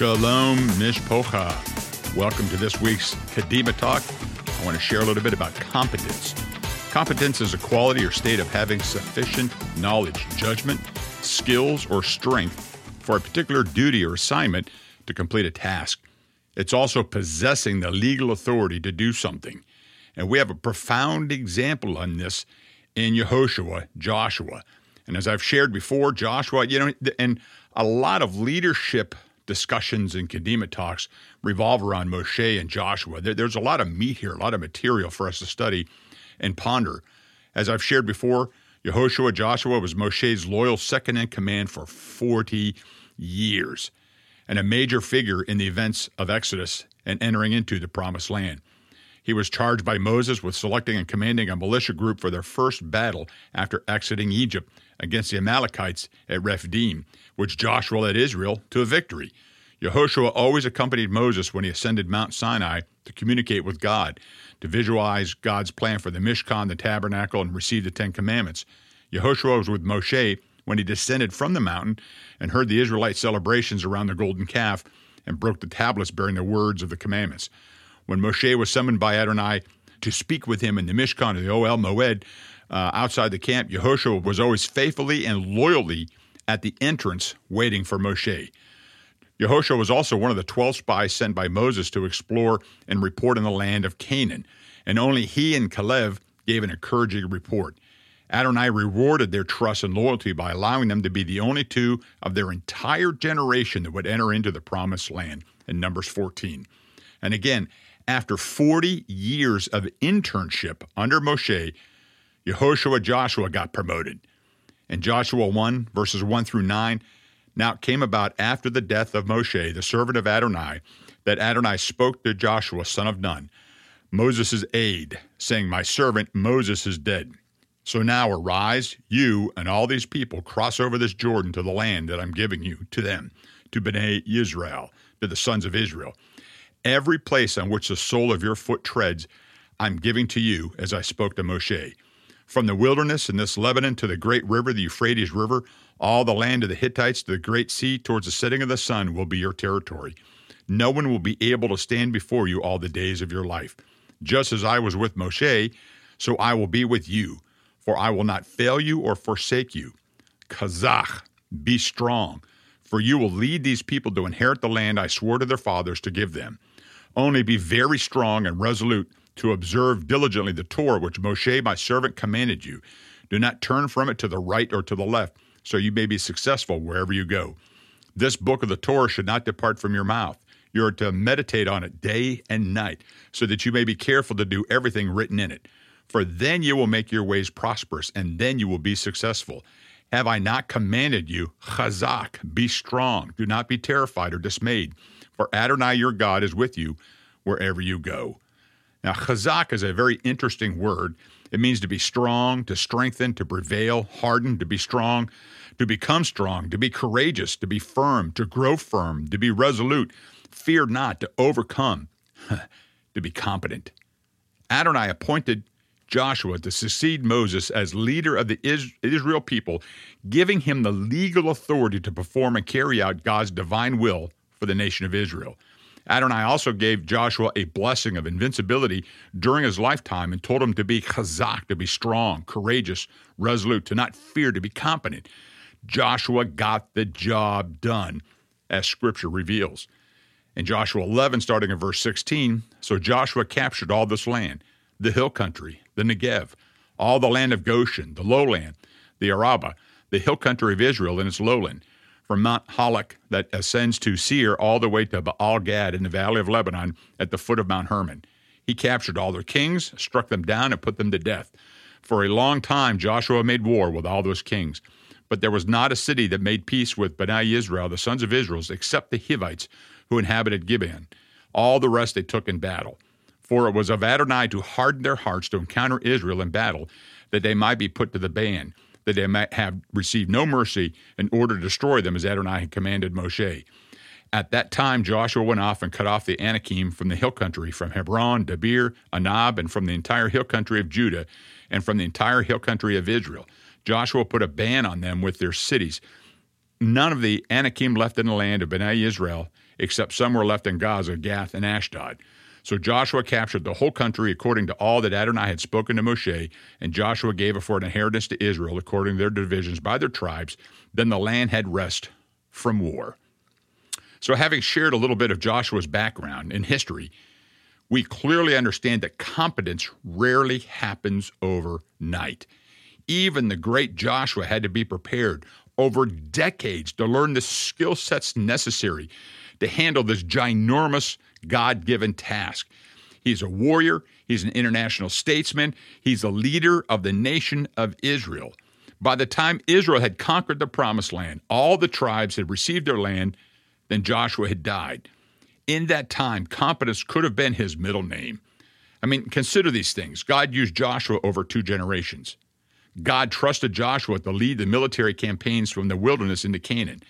Shalom Mishpocha. Welcome to this week's Kadima Talk. I want to share a little bit about competence. Competence is a quality or state of having sufficient knowledge, judgment, skills, or strength for a particular duty or assignment to complete a task. It's also possessing the legal authority to do something. And we have a profound example on this in Yehoshua, Joshua. And as I've shared before, Joshua, you know, and a lot of leadership discussions and Kadima talks revolve around Moshe and Joshua. There, there's a lot of meat here, a lot of material for us to study and ponder. As I've shared before, Yehoshua Joshua was Moshe's loyal second in command for 40 years and a major figure in the events of Exodus and entering into the promised land. He was charged by Moses with selecting and commanding a militia group for their first battle after exiting Egypt against the Amalekites at Rephidim, which Joshua led Israel to a victory. Yehoshua always accompanied Moses when he ascended Mount Sinai to communicate with God, to visualize God's plan for the Mishkan, the tabernacle, and receive the Ten Commandments. Yehoshua was with Moshe when he descended from the mountain and heard the Israelite celebrations around the golden calf and broke the tablets bearing the words of the commandments. When Moshe was summoned by Adonai to speak with him in the Mishkan of the Ohel Moed uh, outside the camp, Yehoshua was always faithfully and loyally at the entrance waiting for Moshe. Yehoshua was also one of the 12 spies sent by Moses to explore and report in the land of Canaan, and only he and Caleb gave an encouraging report. Adonai rewarded their trust and loyalty by allowing them to be the only two of their entire generation that would enter into the promised land in Numbers 14. And again, after 40 years of internship under Moshe, Yehoshua Joshua got promoted. In Joshua 1, verses 1 through 9, now it came about after the death of Moshe, the servant of Adonai, that Adonai spoke to Joshua, son of Nun, Moses' aide, saying, My servant Moses is dead. So now arise, you and all these people, cross over this Jordan to the land that I'm giving you to them, to Bnei Israel, to the sons of Israel. Every place on which the sole of your foot treads, I'm giving to you, as I spoke to Moshe. From the wilderness in this Lebanon to the great river, the Euphrates River, all the land of the Hittites to the great sea towards the setting of the sun will be your territory. No one will be able to stand before you all the days of your life. Just as I was with Moshe, so I will be with you, for I will not fail you or forsake you. Chazak, be strong, for you will lead these people to inherit the land I swore to their fathers to give them. Only be very strong and resolute to observe diligently the Torah which Moshe my servant commanded you. Do not turn from it to the right or to the left so you may be successful wherever you go. This book of the Torah should not depart from your mouth. You are to meditate on it day and night, so that you may be careful to do everything written in it. For then you will make your ways prosperous, and then you will be successful. Have I not commanded you, Chazak, be strong, do not be terrified or dismayed, for Adonai your God is with you wherever you go. Now, Chazak is a very interesting word. It means to be strong, to strengthen, to prevail, harden, to be strong, to become strong, to be courageous, to be firm, to grow firm, to be resolute, fear not, to overcome, to be competent. Adonai appointed Joshua to succeed Moses as leader of the Israel people, giving him the legal authority to perform and carry out God's divine will for the nation of Israel. Adonai also gave Joshua a blessing of invincibility during his lifetime and told him to be chazak, to be strong, courageous, resolute, to not fear, to be competent. Joshua got the job done, as scripture reveals. In Joshua 11, starting in verse 16, so Joshua captured all this land the hill country, the Negev, all the land of Goshen, the lowland, the Arabah, the hill country of Israel and its lowland from Mount Halak that ascends to Seir all the way to Baal Gad in the valley of Lebanon at the foot of Mount Hermon. He captured all their kings, struck them down, and put them to death. For a long time, Joshua made war with all those kings. But there was not a city that made peace with Benai Israel, the sons of Israel, except the Hivites who inhabited Gibeon. All the rest they took in battle. For it was of Adonai to harden their hearts to encounter Israel in battle, that they might be put to the ban that they might have received no mercy in order to destroy them as Adonai had commanded Moshe. At that time, Joshua went off and cut off the Anakim from the hill country, from Hebron, Debir, Anab, and from the entire hill country of Judah, and from the entire hill country of Israel. Joshua put a ban on them with their cities. None of the Anakim left in the land of Bnei Israel except some were left in Gaza, Gath, and Ashdod. So Joshua captured the whole country according to all that Adonai had spoken to Moshe, and Joshua gave it for an inheritance to Israel according to their divisions by their tribes. Then the land had rest from war. So, having shared a little bit of Joshua's background and history, we clearly understand that competence rarely happens overnight. Even the great Joshua had to be prepared over decades to learn the skill sets necessary to handle this ginormous God given task. He's a warrior, he's an international statesman, he's a leader of the nation of Israel. By the time Israel had conquered the promised land, all the tribes had received their land, then Joshua had died. In that time, competence could have been his middle name. I mean, consider these things. God used Joshua over two generations. God trusted Joshua to lead the military campaigns from the wilderness into Canaan.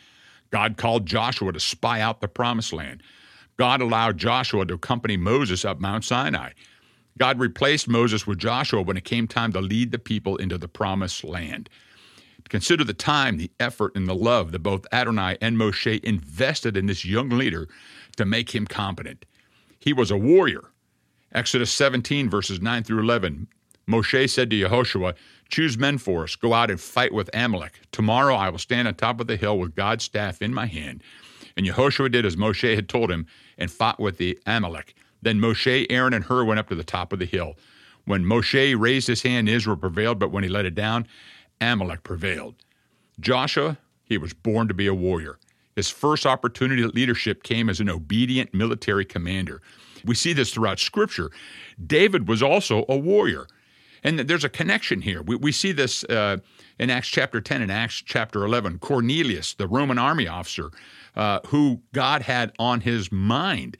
God called Joshua to spy out the promised land. God allowed Joshua to accompany Moses up Mount Sinai. God replaced Moses with Joshua when it came time to lead the people into the promised land. Consider the time, the effort, and the love that both Adonai and Moshe invested in this young leader to make him competent. He was a warrior. Exodus 17, verses 9 through 11. Moshe said to Yehoshua, Choose men for us, go out and fight with Amalek. Tomorrow I will stand on top of the hill with God's staff in my hand. And Yehoshua did as Moshe had told him and fought with the Amalek. Then Moshe, Aaron, and Hur went up to the top of the hill. When Moshe raised his hand, Israel prevailed, but when he let it down, Amalek prevailed. Joshua, he was born to be a warrior. His first opportunity at leadership came as an obedient military commander. We see this throughout Scripture. David was also a warrior. And there's a connection here. We, we see this uh, in Acts chapter 10 and Acts chapter 11. Cornelius, the Roman army officer, uh, who God had on his mind.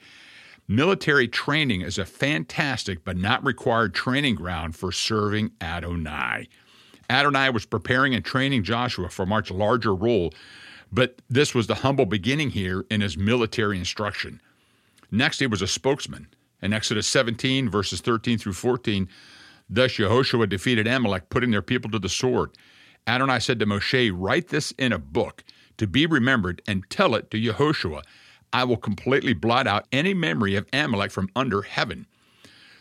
Military training is a fantastic but not required training ground for serving Adonai. Adonai was preparing and training Joshua for a much larger role, but this was the humble beginning here in his military instruction. Next, he was a spokesman. In Exodus 17, verses 13 through 14, Thus Yehoshua defeated Amalek, putting their people to the sword. Adonai said to Moshe, Write this in a book to be remembered and tell it to Yehoshua. I will completely blot out any memory of Amalek from under heaven.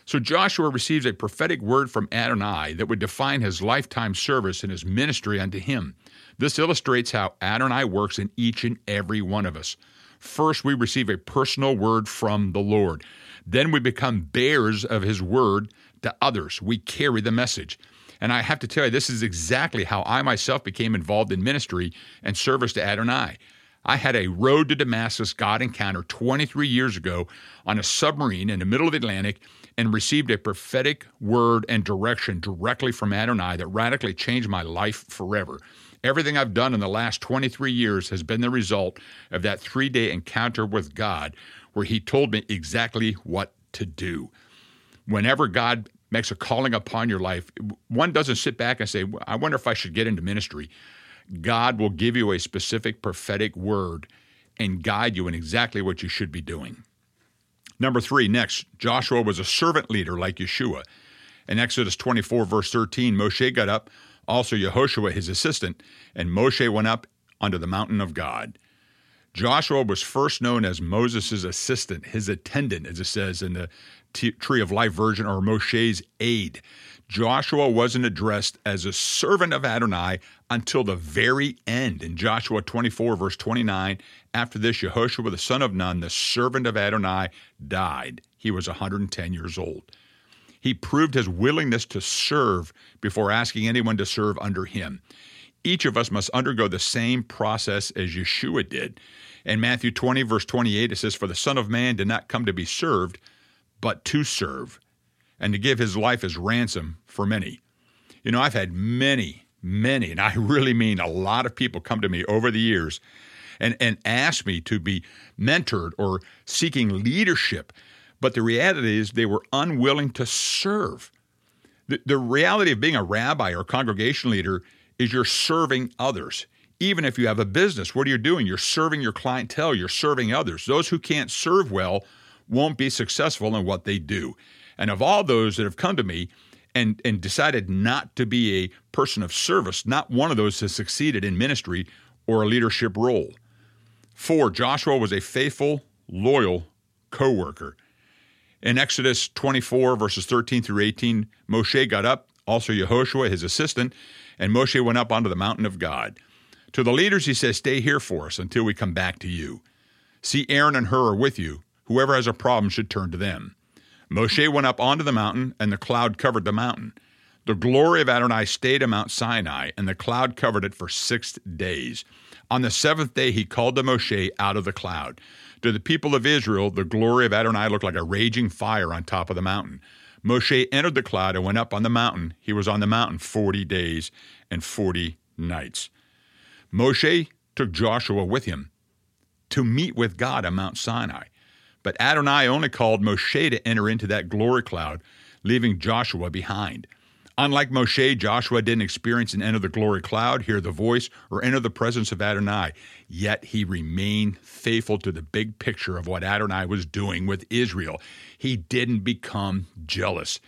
So Joshua receives a prophetic word from Adonai that would define his lifetime service and his ministry unto him. This illustrates how Adonai works in each and every one of us. First, we receive a personal word from the Lord. Then we become bearers of his word to others. We carry the message. And I have to tell you, this is exactly how I myself became involved in ministry and service to Adonai. I had a road to Damascus God encounter 23 years ago on a submarine in the middle of the Atlantic and received a prophetic word and direction directly from Adonai that radically changed my life forever. Everything I've done in the last 23 years has been the result of that three day encounter with God where He told me exactly what to do whenever God makes a calling upon your life, one doesn't sit back and say, I wonder if I should get into ministry. God will give you a specific prophetic word and guide you in exactly what you should be doing. Number three, next, Joshua was a servant leader like Yeshua. In Exodus 24, verse 13, Moshe got up, also Yehoshua his assistant, and Moshe went up onto the mountain of God. Joshua was first known as Moses' assistant, his attendant, as it says in the T- Tree of Life version, or Moshe's aide. Joshua wasn't addressed as a servant of Adonai until the very end. In Joshua 24, verse 29, after this, Yehoshua, the son of Nun, the servant of Adonai, died. He was 110 years old. He proved his willingness to serve before asking anyone to serve under him. Each of us must undergo the same process as Yeshua did. In Matthew 20, verse 28, it says, For the Son of Man did not come to be served, but to serve, and to give his life as ransom for many. You know, I've had many, many, and I really mean a lot of people come to me over the years and, and ask me to be mentored or seeking leadership. But the reality is they were unwilling to serve. The, the reality of being a rabbi or congregation leader is you're serving others. Even if you have a business, what are you doing? You're serving your clientele, you're serving others. Those who can't serve well won't be successful in what they do. And of all those that have come to me and, and decided not to be a person of service, not one of those has succeeded in ministry or a leadership role. Four, Joshua was a faithful loyal co worker. In Exodus 24, verses 13 through 18, Moshe got up, also Yehoshua, his assistant, and Moshe went up onto the mountain of God. To the leaders, he says, Stay here for us until we come back to you. See, Aaron and Hur are with you. Whoever has a problem should turn to them. Moshe went up onto the mountain, and the cloud covered the mountain. The glory of Adonai stayed at Mount Sinai, and the cloud covered it for six days. On the seventh day, he called to Moshe out of the cloud. To the people of Israel, the glory of Adonai looked like a raging fire on top of the mountain. Moshe entered the cloud and went up on the mountain. He was on the mountain 40 days and 40 nights. Moshe took Joshua with him to meet with God on Mount Sinai. But Adonai only called Moshe to enter into that glory cloud, leaving Joshua behind. Unlike Moshe, Joshua didn't experience and enter the glory cloud, hear the voice, or enter the presence of Adonai. Yet he remained faithful to the big picture of what Adonai was doing with Israel. He didn't become jealous.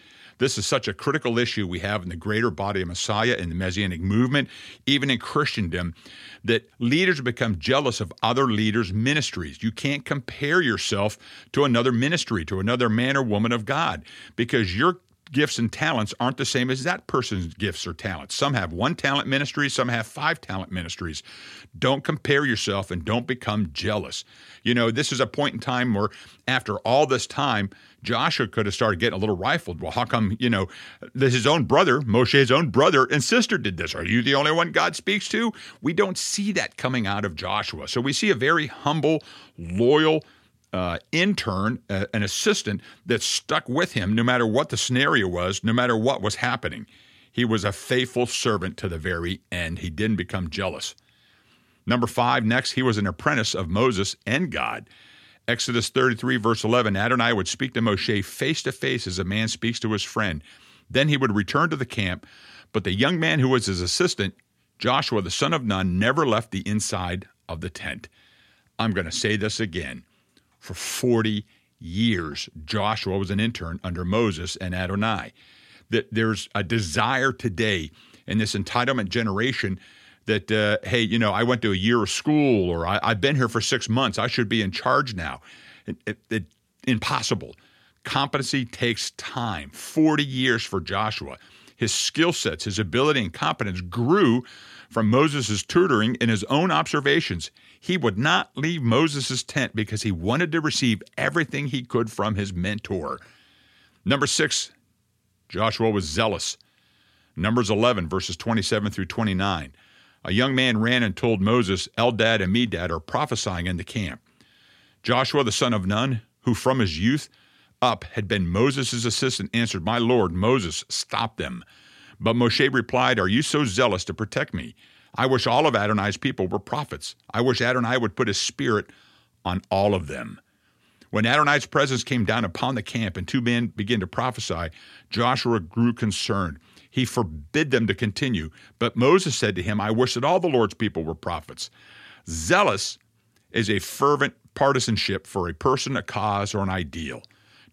This is such a critical issue we have in the greater body of Messiah in the Messianic movement, even in Christendom, that leaders become jealous of other leaders' ministries. You can't compare yourself to another ministry, to another man or woman of God, because your gifts and talents aren't the same as that person's gifts or talents. Some have one talent ministry, some have five talent ministries. Don't compare yourself and don't become jealous. You know, this is a point in time where after all this time, Joshua could have started getting a little rifled. Well, how come, you know, his own brother, Moshe's own brother and sister did this? Are you the only one God speaks to? We don't see that coming out of Joshua. So we see a very humble, loyal, uh, intern, uh, an assistant that stuck with him no matter what the scenario was, no matter what was happening. He was a faithful servant to the very end. He didn't become jealous. Number five, next, he was an apprentice of Moses and God. Exodus 33, verse 11 Adonai would speak to Moshe face to face as a man speaks to his friend. Then he would return to the camp, but the young man who was his assistant, Joshua the son of Nun, never left the inside of the tent. I'm going to say this again. For 40 years, Joshua was an intern under Moses and Adonai. That there's a desire today in this entitlement generation that, uh, hey, you know, I went to a year of school or I, have been here for six months. I should be in charge now. It, it, it, impossible. Competency takes time. 40 years for Joshua. His skill sets, his ability and competence grew from Moses' tutoring and his own observations. He would not leave Moses' tent because he wanted to receive everything he could from his mentor. Number six, Joshua was zealous. Numbers 11, verses 27 through 29. A young man ran and told Moses, Eldad and Medad are prophesying in the camp. Joshua the son of Nun, who from his youth up had been Moses' assistant, answered, My Lord, Moses, stop them. But Moshe replied, Are you so zealous to protect me? I wish all of Adonai's people were prophets. I wish Adonai would put his spirit on all of them. When Adonai's presence came down upon the camp and two men began to prophesy, Joshua grew concerned. He forbid them to continue. But Moses said to him, I wish that all the Lord's people were prophets. Zealous is a fervent partisanship for a person, a cause, or an ideal.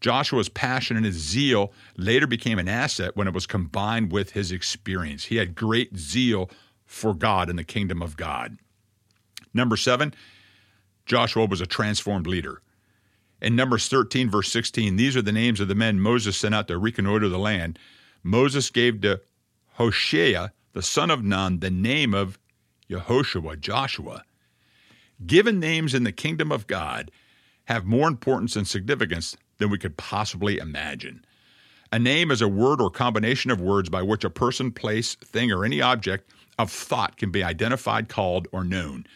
Joshua's passion and his zeal later became an asset when it was combined with his experience. He had great zeal for God and the kingdom of God. Number seven, Joshua was a transformed leader. In Numbers 13, verse 16, these are the names of the men Moses sent out to reconnoiter the land. Moses gave to Hoshea, the son of Nun, the name of Yehoshua, Joshua. Given names in the kingdom of God have more importance and significance than we could possibly imagine. A name is a word or combination of words by which a person, place, thing, or any object of thought can be identified, called, or known.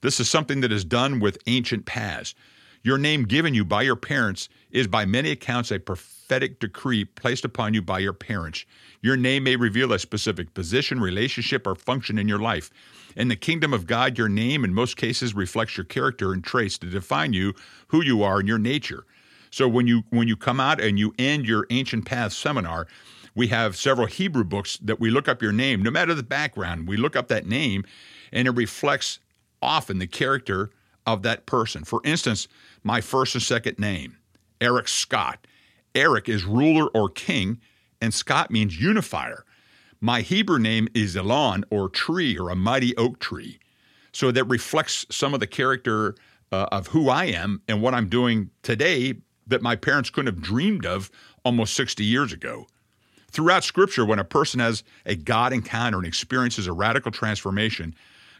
This is something that is done with ancient paths. Your name given you by your parents is by many accounts a prophetic decree placed upon you by your parents. Your name may reveal a specific position, relationship, or function in your life. In the kingdom of God, your name in most cases reflects your character and traits to define you, who you are, and your nature. So when you when you come out and you end your ancient path seminar, we have several Hebrew books that we look up your name, no matter the background, we look up that name and it reflects often the character of that person. For instance, my first and second name, Eric Scott. Eric is ruler or king, and Scott means unifier. My Hebrew name is Elon or tree or a mighty oak tree. So that reflects some of the character uh, of who I am and what I'm doing today that my parents couldn't have dreamed of almost 60 years ago. Throughout Scripture, when a person has a God encounter and experiences a radical transformation,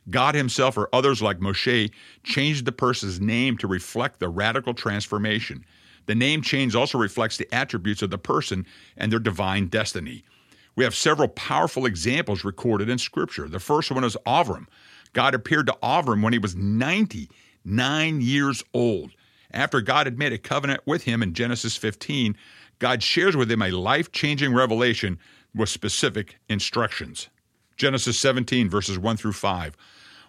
God Himself or others like Moshe changed the person's name to reflect the radical transformation. The name change also reflects the attributes of the person and their divine destiny. We have several powerful examples recorded in Scripture. The first one is Avram. God appeared to Avram when he was 99 years old. After God had made a covenant with him in Genesis 15, God shares with him a life changing revelation with specific instructions. Genesis 17, verses 1 through 5.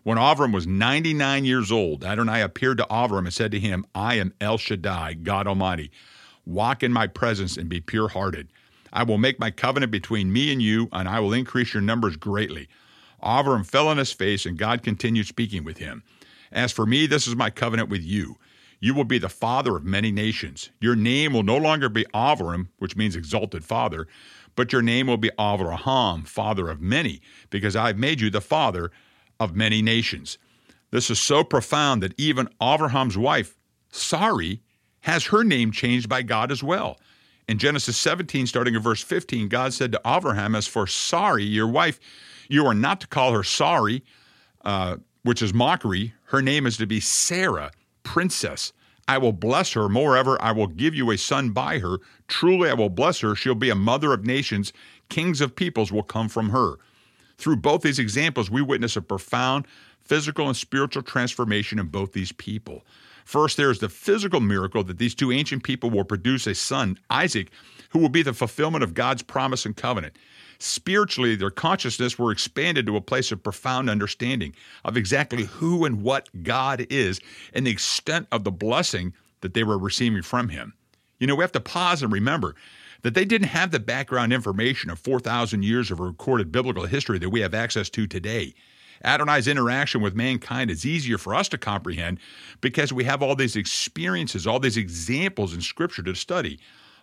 When Avram was 99 years old, Adonai appeared to Avram and said to him, I am El Shaddai, God Almighty. Walk in my presence and be pure hearted. I will make my covenant between me and you, and I will increase your numbers greatly. Avram fell on his face, and God continued speaking with him. As for me, this is my covenant with you. You will be the father of many nations. Your name will no longer be Avram, which means exalted father, but your name will be Avraham, father of many, because I have made you the father of many nations. This is so profound that even Avraham's wife, Sarai, has her name changed by God as well. In Genesis 17, starting at verse 15, God said to Abraham, As for Sarai, your wife, you are not to call her Sarai, uh, which is mockery. Her name is to be Sarah, princess. I will bless her. Moreover, I will give you a son by her. Truly, I will bless her. She'll be a mother of nations. Kings of peoples will come from her. Through both these examples, we witness a profound physical and spiritual transformation in both these people. First, there is the physical miracle that these two ancient people will produce a son, Isaac, who will be the fulfillment of God's promise and covenant. Spiritually, their consciousness were expanded to a place of profound understanding of exactly who and what God is and the extent of the blessing that they were receiving from Him. You know, we have to pause and remember that they didn't have the background information of 4,000 years of recorded biblical history that we have access to today. Adonai's interaction with mankind is easier for us to comprehend because we have all these experiences, all these examples in Scripture to study.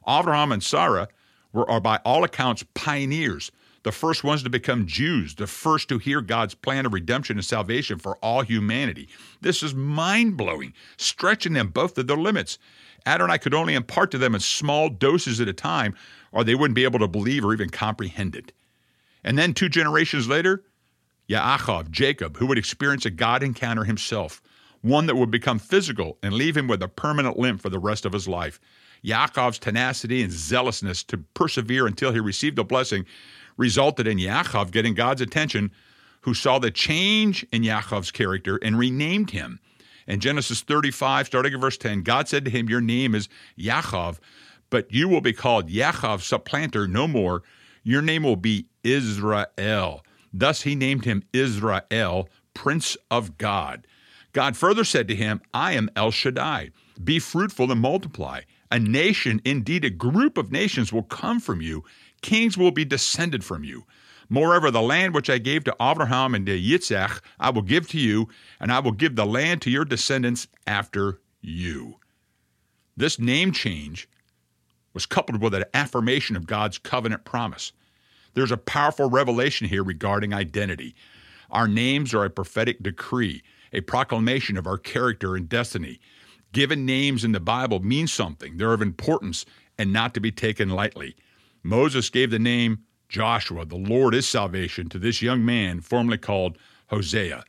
Abraham and Sarah were, are, by all accounts, pioneers, the first ones to become Jews, the first to hear God's plan of redemption and salvation for all humanity. This is mind blowing, stretching them both to their limits. Adonai could only impart to them in small doses at a time, or they wouldn't be able to believe or even comprehend it. And then two generations later, Yaakov, Jacob, who would experience a God encounter himself, one that would become physical and leave him with a permanent limp for the rest of his life. Yaakov's tenacity and zealousness to persevere until he received a blessing resulted in Yaakov getting God's attention, who saw the change in Yaakov's character and renamed him. In Genesis 35, starting at verse 10, God said to him, Your name is Yaakov, but you will be called Yaakov, supplanter, no more. Your name will be Israel Thus he named him Israel, Prince of God. God further said to him, I am El Shaddai. Be fruitful and multiply. A nation, indeed a group of nations, will come from you. Kings will be descended from you. Moreover, the land which I gave to Abraham and to Yitzhak, I will give to you, and I will give the land to your descendants after you. This name change was coupled with an affirmation of God's covenant promise. There's a powerful revelation here regarding identity. Our names are a prophetic decree, a proclamation of our character and destiny. Given names in the Bible mean something, they're of importance and not to be taken lightly. Moses gave the name Joshua, the Lord is salvation, to this young man formerly called Hosea.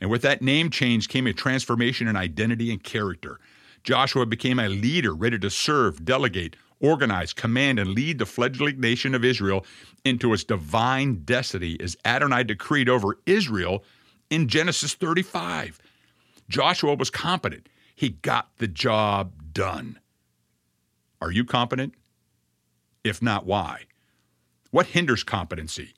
And with that name change came a transformation in identity and character. Joshua became a leader ready to serve, delegate, organize, command, and lead the fledgling nation of Israel into its divine destiny as Adonai decreed over Israel in Genesis 35. Joshua was competent. He got the job done. Are you competent? If not, why? What hinders competency?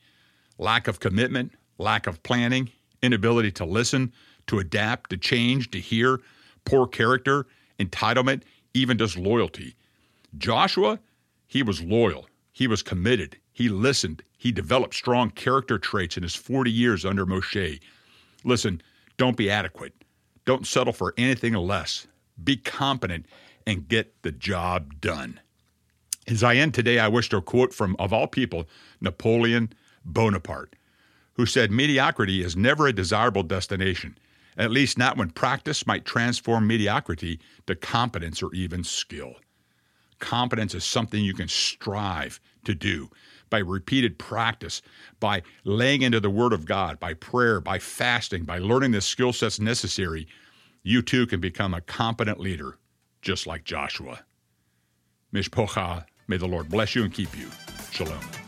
Lack of commitment, lack of planning, inability to listen, to adapt, to change, to hear, poor character, entitlement, even disloyalty. Joshua, he was loyal, he was committed, he listened, he developed strong character traits in his 40 years under Moshe. Listen, don't be adequate. Don't settle for anything less. Be competent and get the job done. As I end today, I wish to quote from, of all people, Napoleon Bonaparte, who said, Mediocrity is never a desirable destination. at least not when practice might transform mediocrity to competence or even skill. Competence is something you can strive to do by repeated practice, by laying into the Word of God, by prayer, by fasting, by learning the skill sets necessary. You too can become a competent leader, just like Joshua. Mishpocha, may the Lord bless you and keep you. Shalom.